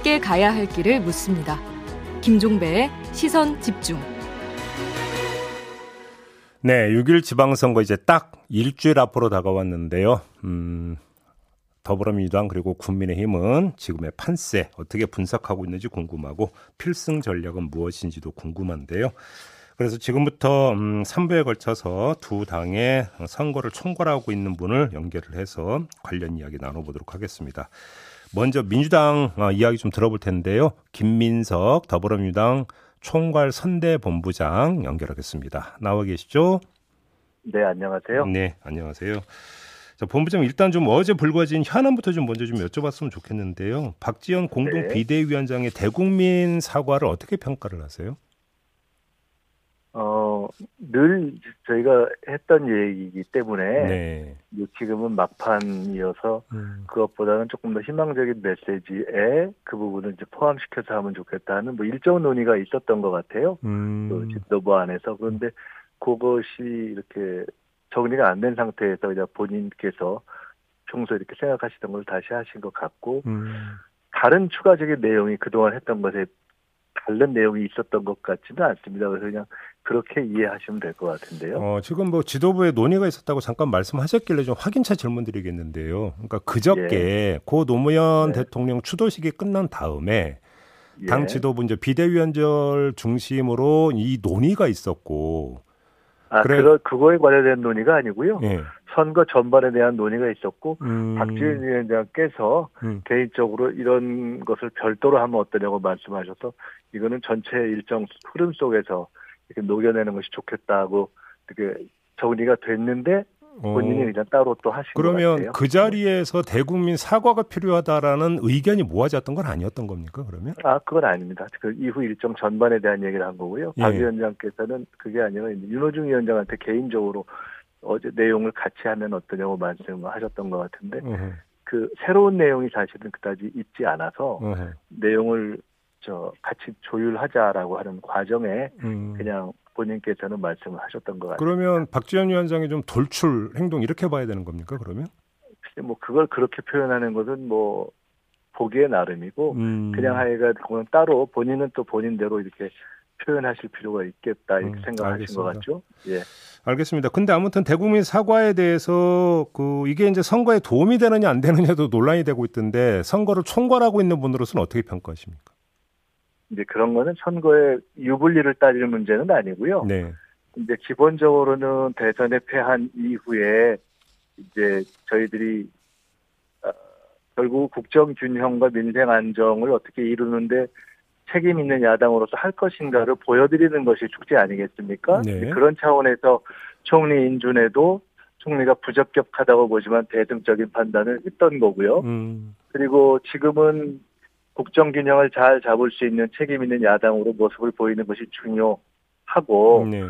함께 가야 할 길을 묻습니다. 김종배의 시선 집중. 네, 6일 지방선거 이제 딱 일주일 앞으로 다가왔는데요. 음, 더불어민주당 그리고 국민의힘은 지금의 판세 어떻게 분석하고 있는지 궁금하고 필승 전략은 무엇인지도 궁금한데요. 그래서 지금부터 음, 3부에 걸쳐서 두 당의 선거를 총괄하고 있는 분을 연결을 해서 관련 이야기 나눠보도록 하겠습니다. 먼저 민주당 어, 이야기 좀 들어볼 텐데요. 김민석 더불어민주당 총괄 선대본부장 연결하겠습니다. 나와 계시죠? 네, 안녕하세요. 네, 안녕하세요. 자, 본부장 일단 좀 어제 불거진 현안부터 좀 먼저 좀 여쭤봤으면 좋겠는데요. 박지원 공동 네. 비대위원장의 대국민 사과를 어떻게 평가를 하세요? 어, 늘 저희가 했던 얘기이기 때문에 네. 지금은 막판이어서 음, 그것보다는 조금 더 희망적인 메시지에 그 부분을 이제 포함시켜서 하면 좋겠다는 뭐 일정 논의가 있었던 것 같아요. 그 음, 지도부 안에서 그런데 그것이 이렇게 정리가 안 된 상태에서 그냥 본인께서 평소에 이렇게 생각하시던 걸 다시 하신 것 같고 음, 다른 추가적인 내용이 그동안 했던 것에 다른 내용이 있었던 것 같지는 않습니다. 그래서 그냥 그렇게 이해하시면 될 것 같은데요. 어, 지금 뭐 지도부에 논의가 있었다고 잠깐 말씀하셨길래 좀 확인차 질문 드리겠는데요. 그러니까 그저께 고 노무현 네. 대통령 추도식이 끝난 다음에 당 예. 지도부 이제 비대위원절 중심으로 이 논의가 있었고, 아, 그래- 그러, 그거에 관련된 논의가 아니고요. 예. 선거 전반에 대한 논의가 있었고 음, 박지원 위원장께서 음, 개인적으로 이런 것을 별도로 하면 어떠냐고 말씀하셔서 이거는 전체 일정 흐름 속에서 이렇게 녹여내는 것이 좋겠다고 이렇게 정리가 됐는데 어, 본인이 그냥 따로 또 하신 것 그러면. 그 자리에서 대국민 사과가 필요하다라는 의견이 모아졌던 건 아니었던 겁니까? 그러면? 아, 그건 아닙니다. 그 이후 일정 전반에 대한 얘기를 한 거고요. 예. 박 위원장께서는 그게 아니라 윤호중 위원장한테 개인적으로 어제 내용을 같이 하면 어떠냐고 말씀을 하셨던 것 같은데 어허, 그 새로운 내용이 사실은 그다지 있지 않아서 어허, 내용을 저 같이 조율하자라고 하는 과정에 음. 그냥 본인께서는 말씀을 하셨던 것 같아요. 그러면 박지원 위원장이 좀 돌출 행동 이렇게 봐야 되는 겁니까? 그러면? 뭐 그걸 그렇게 표현하는 것은 뭐 보기에 나름이고 음. 그냥 하여간 그건 따로 본인은 또 본인대로 이렇게 표현하실 필요가 있겠다 이렇게 음, 생각하신 것 알겠습니다. 같죠? 예. 알겠습니다. 근데 아무튼 대국민 사과에 대해서 그 이게 이제 선거에 도움이 되느냐 안 되느냐도 논란이 되고 있던데 선거를 총괄하고 있는 분으로서는 어떻게 평가하십니까? 이제 그런 거는 선거의 유불리를 따질 문제는 아니고요. 네. 이제 기본적으로는 대선에 패한 이후에 이제 저희들이 어, 결국 국정 균형과 민생 안정을 어떻게 이루는데 책임 있는 야당으로서 할 것인가를 보여드리는 것이 축제 아니겠습니까? 네. 그런 차원에서 총리 인준에도 총리가 부적격하다고 보지만 대등적인 판단을 했던 거고요. 음. 그리고 지금은 국정 균형을 잘 잡을 수 있는 책임 있는 야당으로 모습을 보이는 것이 중요하고 네.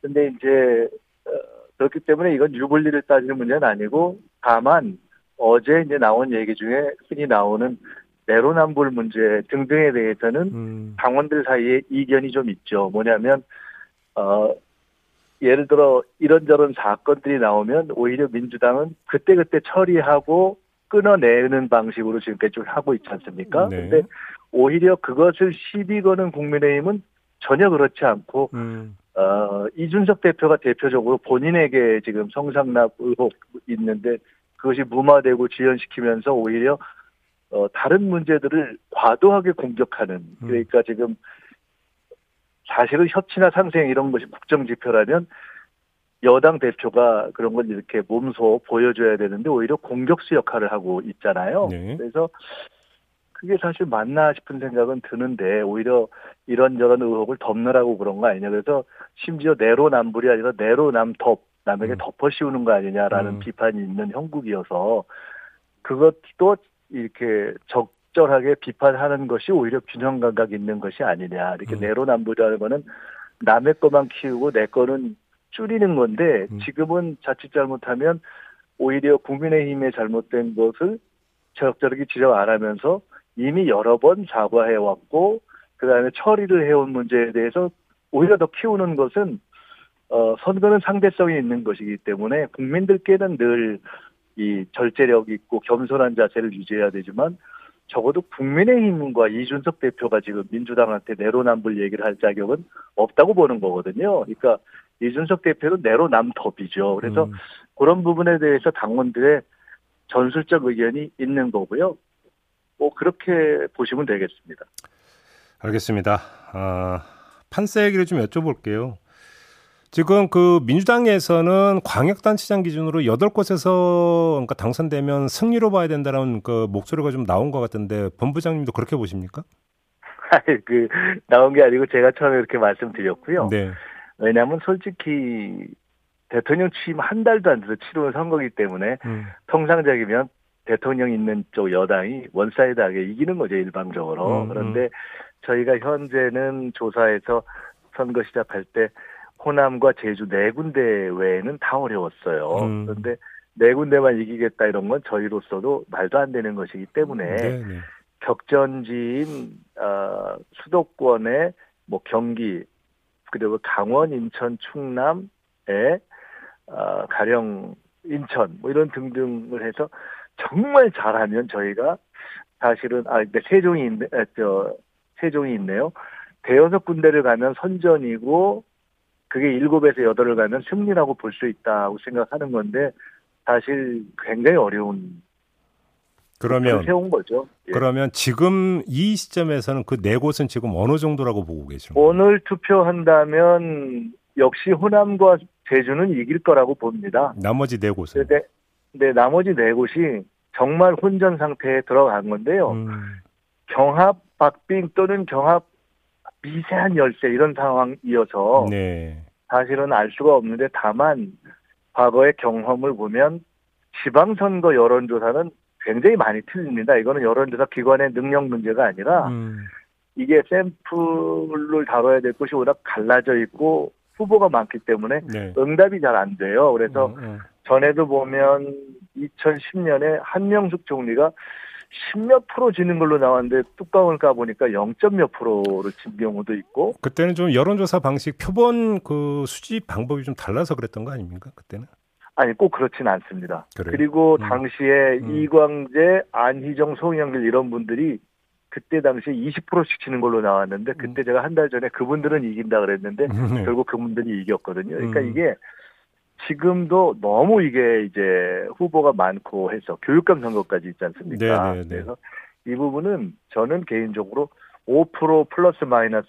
근데 이제 어, 그렇기 때문에 이건 유불리를 따지는 문제는 아니고 다만 어제 이제 나온 얘기 중에 흔히 나오는 내로남불 문제 등등에 대해서는 음. 당원들 사이에 이견이 좀 있죠. 뭐냐면 어 예를 들어 이런저런 사건들이 나오면 오히려 민주당은 그때그때 처리하고 끊어내는 방식으로 지금까지 좀 하고 있지 않습니까? 네. 근데 오히려 그것을 시비 거는 국민의힘은 전혀 그렇지 않고 음. 어, 이준석 대표가 대표적으로 본인에게 지금 성상납 의혹 있는데 그것이 무마되고 지연시키면서 오히려 어, 다른 문제들을 과도하게 공격하는 그러니까 지금 사실은 협치나 상생 이런 것이 국정 지표라면 여당 대표가 그런 걸 이렇게 몸소 보여줘야 되는데 오히려 공격수 역할을 하고 있잖아요. 네. 그래서 그게 사실 맞나 싶은 생각은 드는데 오히려 이런 저런 의혹을 덮느라고 그런 거 아니냐. 그래서 심지어 내로남불이 아니라 내로남덮 남에게 음. 덮어 씌우는 거 아니냐라는 음. 비판이 있는 형국이어서 그것도 이렇게 적절하게 비판하는 것이 오히려 균형 감각 있는 것이 아니냐. 이렇게 음. 내로남불이라는 거는 남의 거만 키우고 내 거는 줄이는 건데 음. 지금은 자칫 잘못하면 오히려 국민의힘의 잘못된 것을 적절하게 지적 안 하면서 이미 여러 번 사과해왔고 그다음에 처리를 해온 문제에 대해서 오히려 더 키우는 것은 어, 선거는 상대성이 있는 것이기 때문에 국민들께는 늘 이 절제력 있고 겸손한 자세를 유지해야 되지만 적어도 국민의힘과 이준석 대표가 지금 민주당한테 내로남불 얘기를 할 자격은 없다고 보는 거거든요. 그러니까 이준석 대표는 내로남덥이죠. 그래서 음. 그런 부분에 대해서 당원들의 전술적 의견이 있는 거고요. 뭐 그렇게 보시면 되겠습니다. 알겠습니다. 아, 판세 얘기를 좀 여쭤볼게요. 지금 그 민주당에서는 광역단체장 기준으로 8곳에서 그러니까 당선되면 승리로 봐야 된다는 그 목소리가 좀 나온 것 같은데 본부장님도 그렇게 보십니까? 그 나온 게 아니고 제가 처음에 이렇게 말씀드렸고요. 네. 왜냐하면 솔직히 대통령 취임 한 달도 안 돼서 치러진 선거기 때문에 음. 통상적이면 대통령 있는 쪽 여당이 one side하게 이기는 거죠 일방적으로. 음, 음. 그런데 저희가 현재는 조사에서 선거 시작할 때 호남과 제주 네 군데 외에는 다 어려웠어요. 음. 그런데 네 군데만 이기겠다 이런 건 저희로서도 말도 안 되는 것이기 때문에 네네. 네. 격전지인 어, 수도권의 뭐 경기 그리고 강원, 인천, 충남에 어, 가령 인천 뭐 이런 등등을 해서 정말 잘하면 저희가 사실은 아 근데 세종이 있네 아, 저 세종이 있네요. 대여섯 군데를 가면 선전이고 그게 일곱에서 여덟을 가면 승리라고 볼 수 있다고 생각하는 건데 사실 굉장히 어려운 그러면 세운 거죠. 예. 그러면 지금 이 시점에서는 그 네 곳은 지금 어느 정도라고 보고 계십니까? 오늘 투표한다면 역시 호남과 제주는 이길 거라고 봅니다. 나머지 네 곳은? 네, 네 나머지 네 곳이 정말 혼전 상태에 들어간 건데요. 음. 경합 박빙 또는 경합 미세한 열세 이런 상황이어서 네. 사실은 알 수가 없는데 다만 과거의 경험을 보면 지방선거 여론조사는 굉장히 많이 틀립니다. 이거는 여론조사 기관의 능력 문제가 아니라 음. 이게 샘플을 다뤄야 될 것이 워낙 갈라져 있고 후보가 많기 때문에 네. 응답이 잘 안 돼요. 그래서 음, 음. 전에도 보면 2010년에 한명숙 총리가 10몇 프로 지는 걸로 나왔는데 뚜껑을 까보니까 0점 몇 프로를 진 경우도 있고. 그때는 좀 여론조사 방식 표본 그 수집 방법이 좀 달라서 그랬던 거 아닙니까? 그때는? 아니 꼭 그렇지는 않습니다. 그래요? 그리고 음. 당시에 음. 이광재, 안희정, 송영길 이런 분들이 그때 당시에 20%씩 치는 걸로 나왔는데 그때 음. 제가 한 달 전에 그분들은 이긴다 그랬는데 음, 네. 결국 그분들이 이겼거든요. 그러니까 음. 이게 지금도 너무 이게 이제 후보가 많고 해서 교육감 선거까지 있지 않습니까? 네네네. 네, 네. 그래서 이 부분은 저는 개인적으로 5% 플러스 마이너스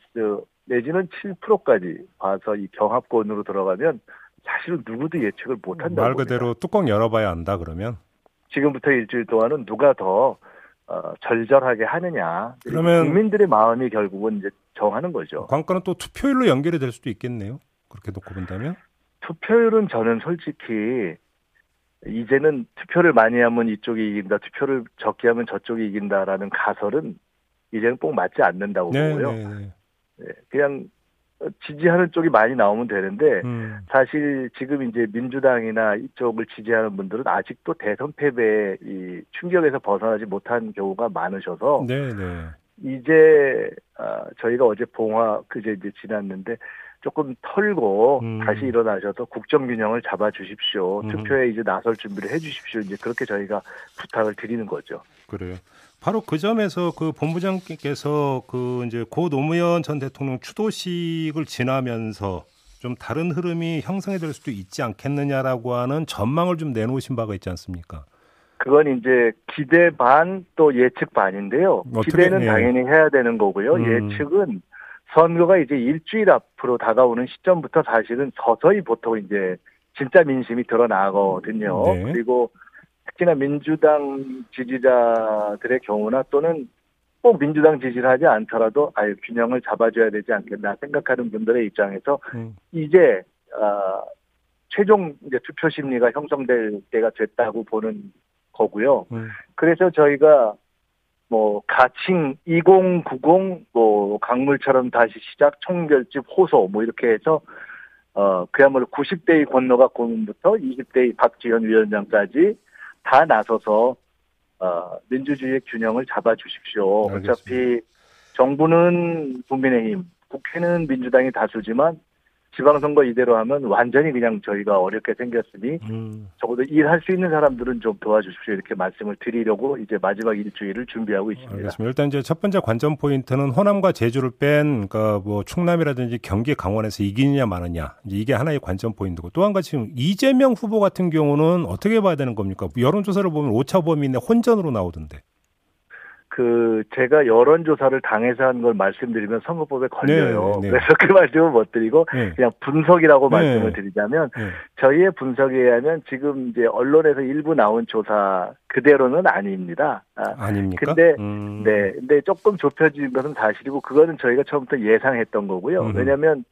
내지는 7%까지 봐서 이 경합권으로 들어가면 사실은 누구도 예측을 못한다. 말 그대로 봅니다. 뚜껑 열어봐야 안다 그러면? 지금부터 일주일 동안은 누가 더 어, 절절하게 하느냐. 그러면 국민들의 마음이 결국은 이제 정하는 거죠. 관건은 또 투표율로 연결이 될 수도 있겠네요. 그렇게 놓고 본다면? 투표율은 저는 솔직히 이제는 투표를 많이 하면 이쪽이 이긴다, 투표를 적게 하면 저쪽이 이긴다라는 가설은 이제는 꼭 맞지 않는다고 네, 보고요. 네, 네. 네, 그냥 지지하는 쪽이 많이 나오면 되는데 음. 사실 지금 이제 민주당이나 이쪽을 지지하는 분들은 아직도 대선 패배의 이 충격에서 벗어나지 못한 경우가 많으셔서 네, 네. 이제 아, 저희가 어제 봉화 그제 이제 지났는데 조금 털고 음. 다시 일어나셔서 국정 균형을 잡아 주십시오. 음. 투표에 이제 나설 준비를 해 주십시오. 이제 그렇게 저희가 부탁을 드리는 거죠. 그래요. 바로 그 점에서 그 본부장께서 그 이제 고 노무현 전 대통령 추도식을 지나면서 좀 다른 흐름이 형성이 될 수도 있지 않겠느냐라고 하는 전망을 좀 내놓으신 바가 있지 않습니까? 그건 이제 기대 반 또 예측 반인데요. 어떻게, 기대는 예. 당연히 해야 되는 거고요. 음. 예측은 선거가 이제 일주일 앞으로 다가오는 시점부터 사실은 서서히 보통 이제 진짜 민심이 드러나거든요. 네. 그리고 특히나 민주당 지지자들의 경우나 또는 꼭 민주당 지지를 하지 않더라도 아유 균형을 잡아줘야 되지 않겠나 생각하는 분들의 입장에서 음. 이제 어, 최종 이제 투표 심리가 형성될 때가 됐다고 보는 거고요. 음. 그래서 저희가 뭐 가칭 2090 뭐 강물처럼 다시 시작 총결집 호소 뭐 이렇게 해서 어 그야말로 90대의 권노가 고문부터 20대의 박지현 위원장까지 다 나서서 어 민주주의의 균형을 잡아 주십시오. 어차피 정부는 국민의힘, 국회는 민주당이 다수지만 지방선거 이대로 하면 완전히 그냥 저희가 어렵게 생겼으니 음. 적어도 일할 수 있는 사람들은 좀 도와주십시오 이렇게 말씀을 드리려고 이제 마지막 일주일을 준비하고 있습니다. 알겠습니다. 일단 이제 첫 번째 관전 포인트는 호남과 제주를 뺀 그러니까 뭐 충남이라든지 경기 강원에서 이기느냐 마느냐 이게 하나의 관전 포인트고 또 한 가지 지금 이재명 후보 같은 경우는 어떻게 봐야 되는 겁니까? 여론조사를 보면 오차 범위 내 혼전으로 나오던데. 그 제가 여론 조사를 당해서 한 걸 말씀드리면 선거법에 걸려요. 네, 네. 그래서 그 말씀을 못 드리고 네. 그냥 분석이라고 네. 말씀을 드리자면 네. 저희의 분석에 의하면 지금 이제 언론에서 일부 나온 조사 그대로는 아닙니다. 아, 닙니까 근데 음. 네, 근데 조금 좁혀진 것은 사실이고 그거는 저희가 처음부터 예상했던 거고요. 음. 왜냐하면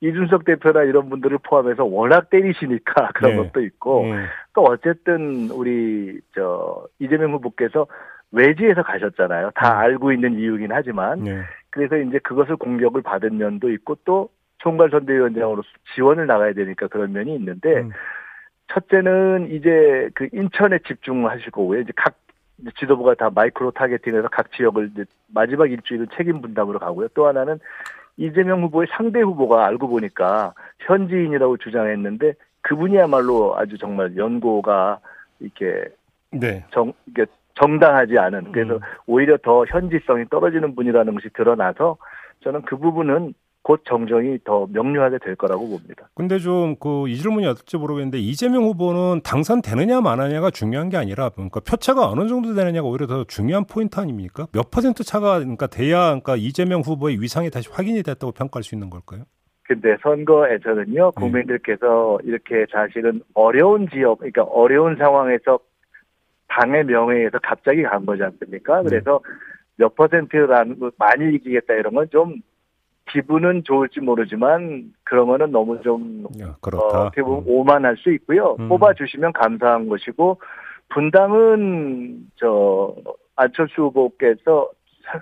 이준석 대표나 이런 분들을 포함해서 워낙 때리시니까 그런 네. 것도 있고 또 어쨌든 우리 저 이재명 후보께서 외지에서 가셨잖아요. 다 음. 알고 있는 이유긴 하지만 네. 그래서 이제 그것을 공격을 받은 면도 있고 또 총괄 선대위원장으로서 지원을 나가야 되니까 그런 면이 있는데 음. 첫째는 이제 그 인천에 집중하실 거고요. 이제 각 지도부가 다 마이크로 타겟팅해서 각 지역을 이제 마지막 일주일은 책임 분담으로 가고요. 또 하나는 이재명 후보의 상대 후보가 알고 보니까 현지인이라고 주장했는데 그분이야말로 아주 정말 연고가 이렇게 네. 정 이게 정당하지 않은 그래서 음. 오히려 더 현지성이 떨어지는 분이라는 것이 드러나서 저는 그 부분은 곧 정정이 더 명료하게 될 거라고 봅니다. 근데 좀 그 이 질문이 어떨지 모르겠는데 이재명 후보는 당선되느냐 마느냐가 중요한 게 아니라 그러니까 표차가 어느 정도 되느냐가 오히려 더 중요한 포인트 아닙니까? 몇 퍼센트 차가 그러니까 돼야 그러니까 이재명 후보의 위상이 다시 확인이 됐다고 평가할 수 있는 걸까요? 근데 선거에서는요 네. 국민들께서 네. 이렇게 사실은 어려운 지역 그러니까 어려운 상황에서 당의 명예에서 갑자기 간 거지 않습니까? 네. 그래서 몇 퍼센트라는 많이 이기겠다 이런 건 좀 기분은 좋을지 모르지만 그런 거는 너무 좀 야, 그렇다. 어, 음. 오만할 수 있고요. 음. 뽑아주시면 감사한 것이고 분당은 저 안철수 후보께서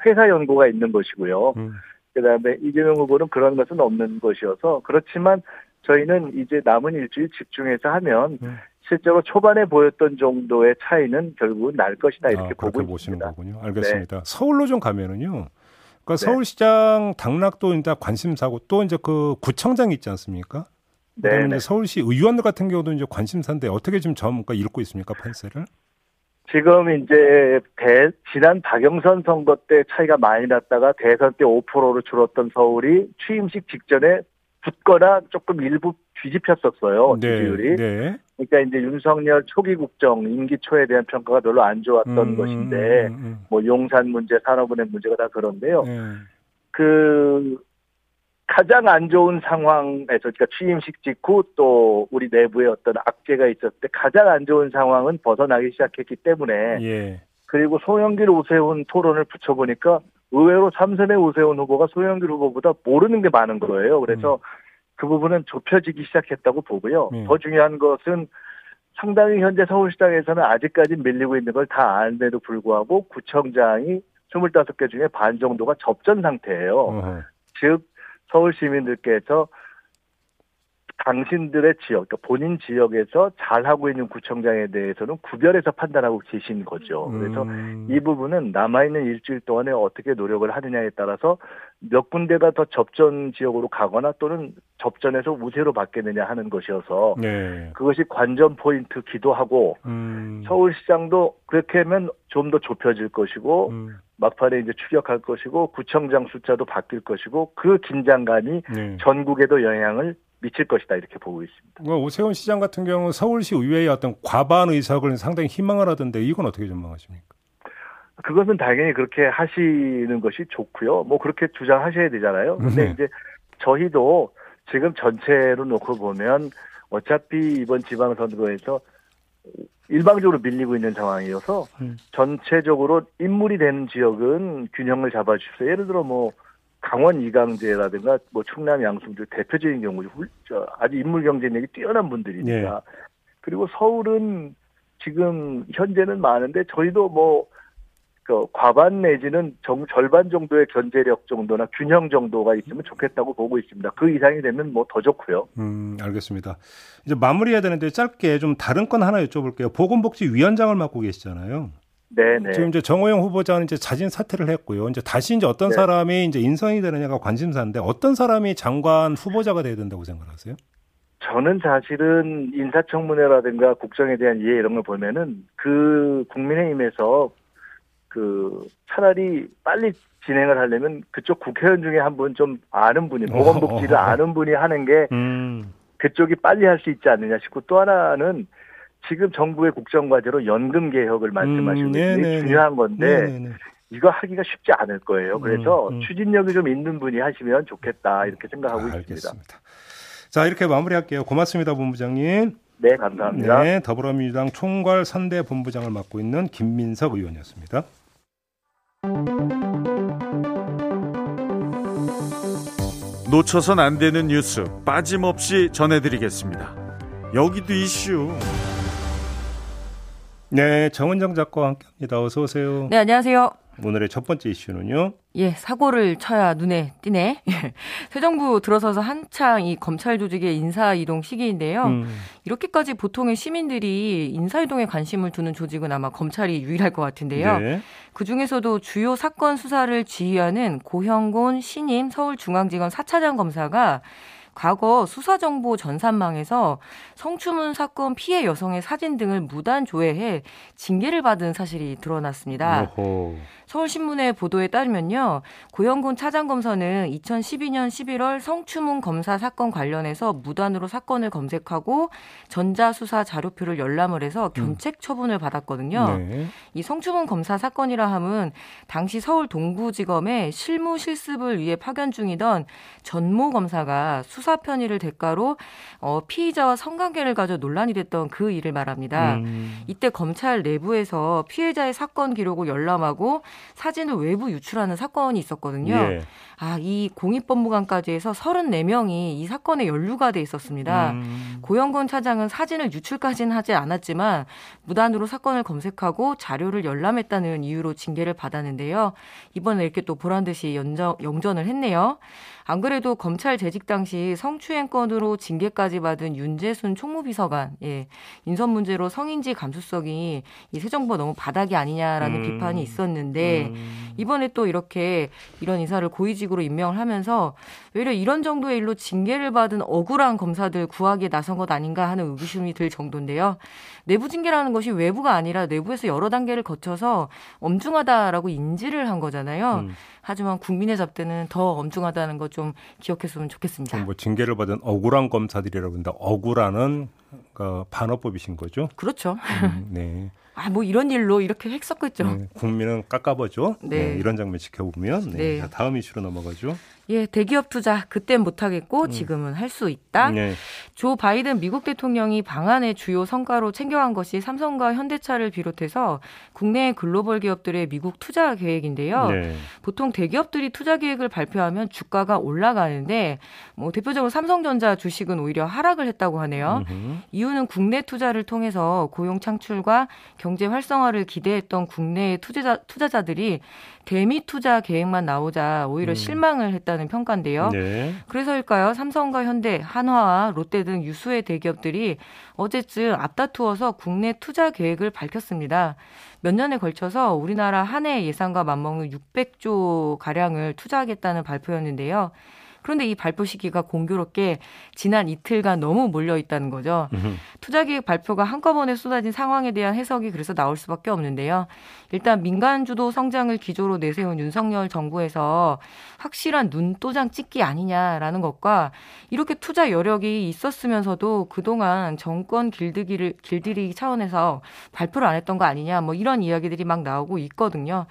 회사 연구가 있는 것이고요. 음. 그다음에 이재명 후보는 그런 것은 없는 것이어서 그렇지만 저희는 이제 남은 일주일 집중해서 하면 음. 실제로 초반에 보였던 정도의 차이는 결국은 날 것이다 이렇게 아, 보고 보시는. 거군요. 알겠습니다. 네. 서울로 좀 가면은요. 그러니까 네. 서울시장 당락도 이제 관심사고 또 이제 그 구청장 있지 않습니까? 그다음에 네, 네. 서울시 의원들 같은 경우도 이제 관심사인데 어떻게 지금 점 그러니까 읽고 있습니까 판세를? 지금 이제 대, 지난 박영선 선거 때 차이가 많이 났다가 대선 때 5%로 줄었던 서울이 취임식 직전에 붙거나 조금 일부 뒤집혔었어요. 네, 지지율이. 네. 그러니까 이제 윤석열 초기 국정 임기 초에 대한 평가가 별로 안 좋았던 음, 것인데 음, 음, 음. 뭐 용산 문제, 산업은행 문제가 다 그런데요. 네. 그 가장 안 좋은 상황에서 그러니까 취임식 직후 또 우리 내부에 어떤 악재가 있었을 때 가장 안 좋은 상황은 벗어나기 시작했기 때문에 예. 그리고 소영길 오세훈 토론을 붙여보니까 의외로 삼선의 오세훈 후보가 소영길 후보보다 모르는 게 많은 거예요. 그래서 음. 그 부분은 좁혀지기 시작했다고 보고요. 음. 더 중요한 것은 상당히 현재 서울시장에서는 아직까지 밀리고 있는 걸 다 아는데도 불구하고 구청장이 25개 중에 반 정도가 접전 상태예요. 어. 즉 서울 시민들께서 당신들의 지역, 그러니까 본인 지역에서 잘 하고 있는 구청장에 대해서는 구별해서 판단하고 계신 거죠. 그래서 음. 이 부분은 남아있는 일주일 동안에 어떻게 노력을 하느냐에 따라서 몇 군데가 더 접전 지역으로 가거나 또는 접전에서 우세로 바뀌느냐 하는 것이어서 네. 그것이 관전 포인트기도 하고 음. 서울시장도 그렇게 하면 좀 더 좁혀질 것이고 음. 막판에 이제 추격할 것이고 구청장 숫자도 바뀔 것이고 그 긴장감이 네. 전국에도 영향을 미칠 것이다 이렇게 보고 있습니다. 뭐 오세훈 시장 같은 경우 서울시 의회의 어떤 과반 의석을 상당히 희망을 하던데 이건 어떻게 전망하십니까? 그것은 당연히 그렇게 하시는 것이 좋고요. 뭐 그렇게 주장하셔야 되잖아요. 근데 네. 이제 저희도 지금 전체로 놓고 보면 어차피 이번 지방선거에서 일방적으로 밀리고 있는 상황이어서 음. 전체적으로 인물이 되는 지역은 균형을 잡아주십시오. 예를 들어 뭐 강원 이강재라든가 뭐 충남 양승주 대표적인 경우 저 아주 인물 경쟁력이 뛰어난 분들입니다. 네. 그리고 서울은 지금 현재는 많은데 저희도 뭐 그 과반 내지는 정, 절반 정도의 견제력 정도나 균형 정도가 있으면 좋겠다고 보고 있습니다. 그 이상이 되면 뭐 더 좋고요. 음, 알겠습니다. 이제 마무리해야 되는데 짧게 좀 다른 건 하나 여쭤볼게요. 보건복지위원장을 맡고 계시잖아요. 네네. 지금 이제 정호영 후보자는 이제 자진 사퇴를 했고요. 이제 다시 이제 어떤 네. 사람이 이제 인선이 되느냐가 관심사인데 어떤 사람이 장관 후보자가 돼야 된다고 생각하세요? 저는 사실은 인사청문회라든가 국정에 대한 이해 이런 걸 보면은 그 국민의힘에서 그 차라리 빨리 진행을 하려면 그쪽 국회의원 중에 한 분 좀 아는 분이 보건복지를 어허허허. 아는 분이 하는 게 음. 그쪽이 빨리 할 수 있지 않느냐 싶고 또 하나는 지금 정부의 국정과제로 연금 개혁을 말씀하시고 음, 네네네. 중요한 건데 네네네. 이거 하기가 쉽지 않을 거예요. 그래서 음, 음. 추진력이 좀 있는 분이 하시면 좋겠다 이렇게 생각하고 있습니다. 알겠습니다. 자 이렇게 마무리할게요. 고맙습니다, 본부장님. 네, 감사합니다. 네, 더불어민주당 총괄 선대 본부장을 맡고 있는 김민석 의원이었습니다. 놓쳐선 안 되는 뉴스 빠짐없이 전해드리겠습니다. 여기도 이슈. 네, 정은정 작가와 함께합니다. 어서 오세요. 네, 안녕하세요. 오늘의 첫 번째 이슈는요. 예, 사고를 쳐야 눈에 띄네. 예. 새 정부 들어서서 한창 이 검찰 조직의 인사 이동 시기인데요. 음, 이렇게까지 보통의 시민들이 인사 이동에 관심을 두는 조직은 아마 검찰이 유일할 것 같은데요. 네. 그 중에서도 주요 사건 수사를 지휘하는 고형곤 신임 서울중앙지검 4차장 검사가 과거 수사정보 전산망에서 성추문 사건 피해 여성의 사진 등을 무단 조회해 징계를 받은 사실이 드러났습니다. 오호. 서울신문의 보도에 따르면요. 고영군 차장검사는 2012년 11월 성추문 검사 사건 관련해서 무단으로 사건을 검색하고 전자수사 자료표를 열람을 해서 견책 처분을 받았거든요. 네. 이 성추문 검사 사건이라 함은 당시 서울 동부지검에 실무 실습을 위해 파견 중이던 전모 검사가 수사 편의를 대가로 어, 피의자와 성관계를 가져 논란이 됐던 그 일을 말합니다. 음, 이때 검찰 내부에서 피해자의 사건 기록을 열람하고 사진을 외부 유출하는 사건이 있었거든요. 예. 아, 이 공익법무관까지 해서 34명이 이 사건에 연루가 돼 있었습니다. 음, 고영건 차장은 사진을 유출까지는 하지 않았지만 무단으로 사건을 검색하고 자료를 열람했다는 이유로 징계를 받았는데요. 이번에 이렇게 또 보란 듯이 연정, 영전을 했네요. 안 그래도 검찰 재직 당시 성추행 건으로 징계까지 받은 윤재순 총무비서관, 예, 인선 문제로 성인지 감수성이 이 새 정부가 너무 바닥이 아니냐라는 음. 비판이 있었는데 음, 이번에 또 이렇게 이런 인사를 고위직으로 임명을 하면서 오히려 이런 정도의 일로 징계를 받은 억울한 검사들 구하기에 나선 것 아닌가 하는 의구심이 들 정도인데요. 내부 징계라는 것이 외부가 아니라 내부에서 여러 단계를 거쳐서 엄중하다라고 인지를 한 거잖아요. 음. 하지만 국민의 잡대는 더 엄중하다는 것좀 기억했으면 좋겠습니다. 뭐 징계를 받은 억울한 검사들이라고 한다. 억울한은 그 반어법이신 거죠? 그렇죠. 음, 네. 아, 뭐 이런 일로 이렇게 했었겠죠. 네, 국민은 깎아보죠. 네. 네, 이런 장면 지켜보면 네. 네. 자, 다음 이슈로 넘어가죠. 예, 대기업 투자 그땐 못하겠고 지금은 할 수 있다. 네. 조 바이든 미국 대통령이 방한의 주요 성과로 챙겨간 것이 삼성과 현대차를 비롯해서 국내 글로벌 기업들의 미국 투자 계획인데요. 네. 보통 대기업들이 투자 계획을 발표하면 주가가 올라가는데 뭐 대표적으로 삼성전자 주식은 오히려 하락을 했다고 하네요. 음흠. 이유는 국내 투자를 통해서 고용 창출과 경제 활성화를 기대했던 국내 투자자, 투자자들이 대미 투자 계획만 나오자 오히려 음. 실망을 했다 는 평가인데요. 네. 그래서일까요? 삼성과 현대, 한화와 롯데 등 유수의 대기업들이 어제쯤 앞다투어서 국내 투자 계획을 밝혔습니다. 몇 년에 걸쳐서 우리나라 한 해 예상과 맞먹는 600조 가량을 투자하겠다는 발표였는데요. 그런데 이 발표 시기가 공교롭게 지난 이틀간 너무 몰려 있다는 거죠. 투자 계획 발표가 한꺼번에 쏟아진 상황에 대한 해석이 그래서 나올 수밖에 없는데요. 일단 민간 주도 성장을 기조로 내세운 윤석열 정부에서 확실한 눈도장 찍기 아니냐라는 것과 이렇게 투자 여력이 있었으면서도 그동안 정권 길들이기를 길들이기 차원에서 발표를 안 했던 거 아니냐 뭐 이런 이야기들이 막 나오고 있거든요.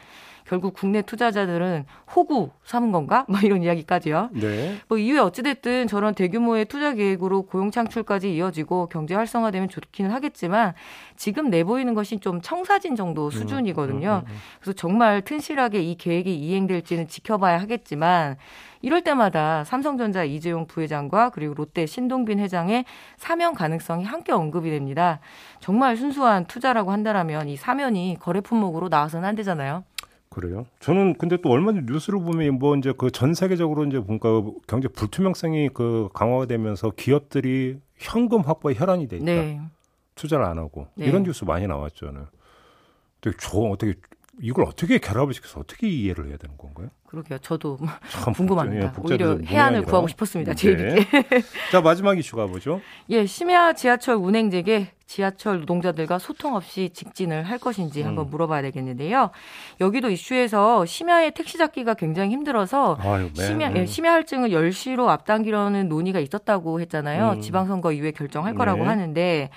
결국 국내 투자자들은 호구 삼은 건가? 뭐 이런 이야기까지요. 네. 뭐 이후에 어찌됐든 저런 대규모의 투자 계획으로 고용 창출까지 이어지고 경제 활성화되면 좋기는 하겠지만 지금 내보이는 것이 좀 청사진 정도 수준이거든요. 음, 음, 음. 그래서 정말 튼실하게 이 계획이 이행될지는 지켜봐야 하겠지만 이럴 때마다 삼성전자 이재용 부회장과 그리고 롯데 신동빈 회장의 사면 가능성이 함께 언급이 됩니다. 정말 순수한 투자라고 한다라면 이 사면이 거래 품목으로 나와서는 안 되잖아요. 그래요? 저는 근데 또 얼마 전 뉴스를 보면 뭐 이제 그 전 세계적으로 이제 뭔가 경제 불투명성이 그 강화가 되면서 기업들이 현금 확보에 혈안이 돼 있다. 네. 투자를 안 하고 네. 이런 뉴스 많이 나왔죠. 는 되게 좋은 어떻게 이걸 어떻게 결합을 시켜서 어떻게 이해를 해야 되는 건가요? 그러게요. 저도 참 궁금합니다. 복잡- 오히려 해안을. 구하고 싶었습니다. 네. 제일에게. 자 마지막 이슈가 뭐죠? 예, 심야 지하철 운행직에 지하철 노동자들과 소통 없이 직진을 할 것인지 음. 한번 물어봐야 되겠는데요. 여기도 이슈에서 심야에 택시 잡기가 굉장히 힘들어서 아유, 네. 심야, 예, 심야 할증을 10시로 앞당기려는 논의가 있었다고 했잖아요. 음. 지방선거 이후에 결정할 거라고 네. 하는데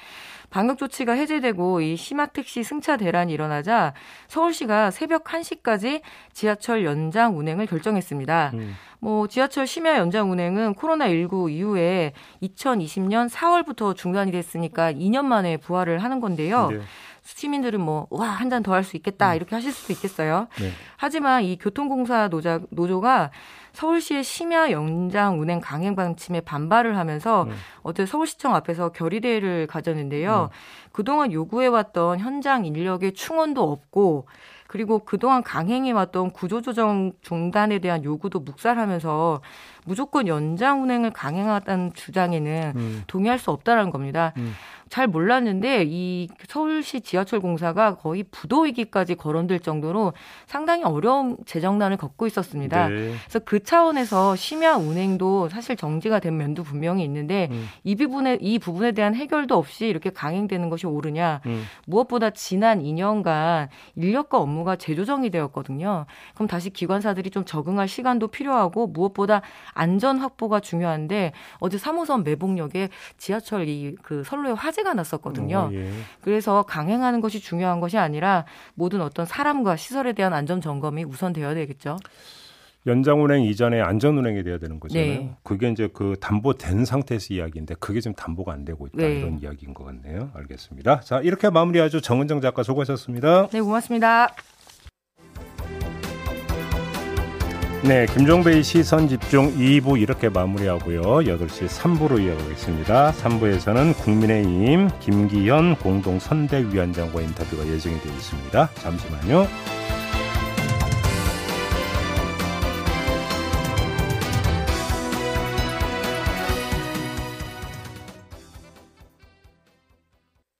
방역 조치가 해제되고 이 심야 택시 승차 대란이 일어나자 서울시가 새벽 1시까지 지하철 연장 운 행을 결정했습니다. 음. 뭐 지하철 심야 연장 운행은 코로나19 이후에 2020년 4월부터 중단이 됐으니까 2년 만에 부활을 하는 건데요. 네. 시민들은 뭐, 와, 한 잔 더 할 수 있겠다, 이렇게 하실 수도 있겠어요. 네. 하지만 이 교통공사 노자, 노조가 서울시의 심야 연장 운행 강행 방침에 반발을 하면서 음. 어제 서울시청 앞에서 결의대회를 가졌는데요. 그동안 요구해왔던 현장 인력의 충원도 없고 그리고 그동안 강행해왔던 구조조정 중단에 대한 요구도 묵살하면서 무조건 연장 운행을 강행하다는 주장에는 음. 동의할 수 없다는 겁니다. 음. 잘 몰랐는데 이 서울시 지하철 공사가 거의 부도 위기까지 거론될 정도로 상당히 어려운 재정난을 겪고 있었습니다. 네. 그래서 그 차원에서 심야 운행도 사실 정지가 된 면도 분명히 있는데 음. 이 부분에 이 부분에 대한 해결도 없이 이렇게 강행되는 것이 옳으냐? 음. 무엇보다 지난 2년간 인력과 업무가 재조정이 되었거든요. 그럼 다시 기관사들이 좀 적응할 시간도 필요하고 무엇보다 안전 확보가 중요한데 어제 3호선 매봉역에 지하철 이 그 선로에 화 재가 났었거든요. 어, 예. 그래서 강행하는 것이 중요한 것이 아니라 모든 어떤 사람과 시설에 대한 안전 점검이 우선되어야 되겠죠. 연장 운행 이전에 안전 운행이 돼야 되는 거잖아요. 네. 그게 이제 그 담보된 상태에서 이야기인데 그게 지금 담보가 안 되고 있다 네. 이런 이야기인 것 같네요. 알겠습니다. 자 이렇게 마무리하죠. 정은정 작가 수고하셨습니다. 네, 고맙습니다. 네, 김종배의 시선 집중 2부 이렇게 마무리하고요. 8시 3부로 이어가겠습니다. 3부에서는 국민의힘 김기현 공동선대위원장과 인터뷰가 예정이 되어 있습니다. 잠시만요.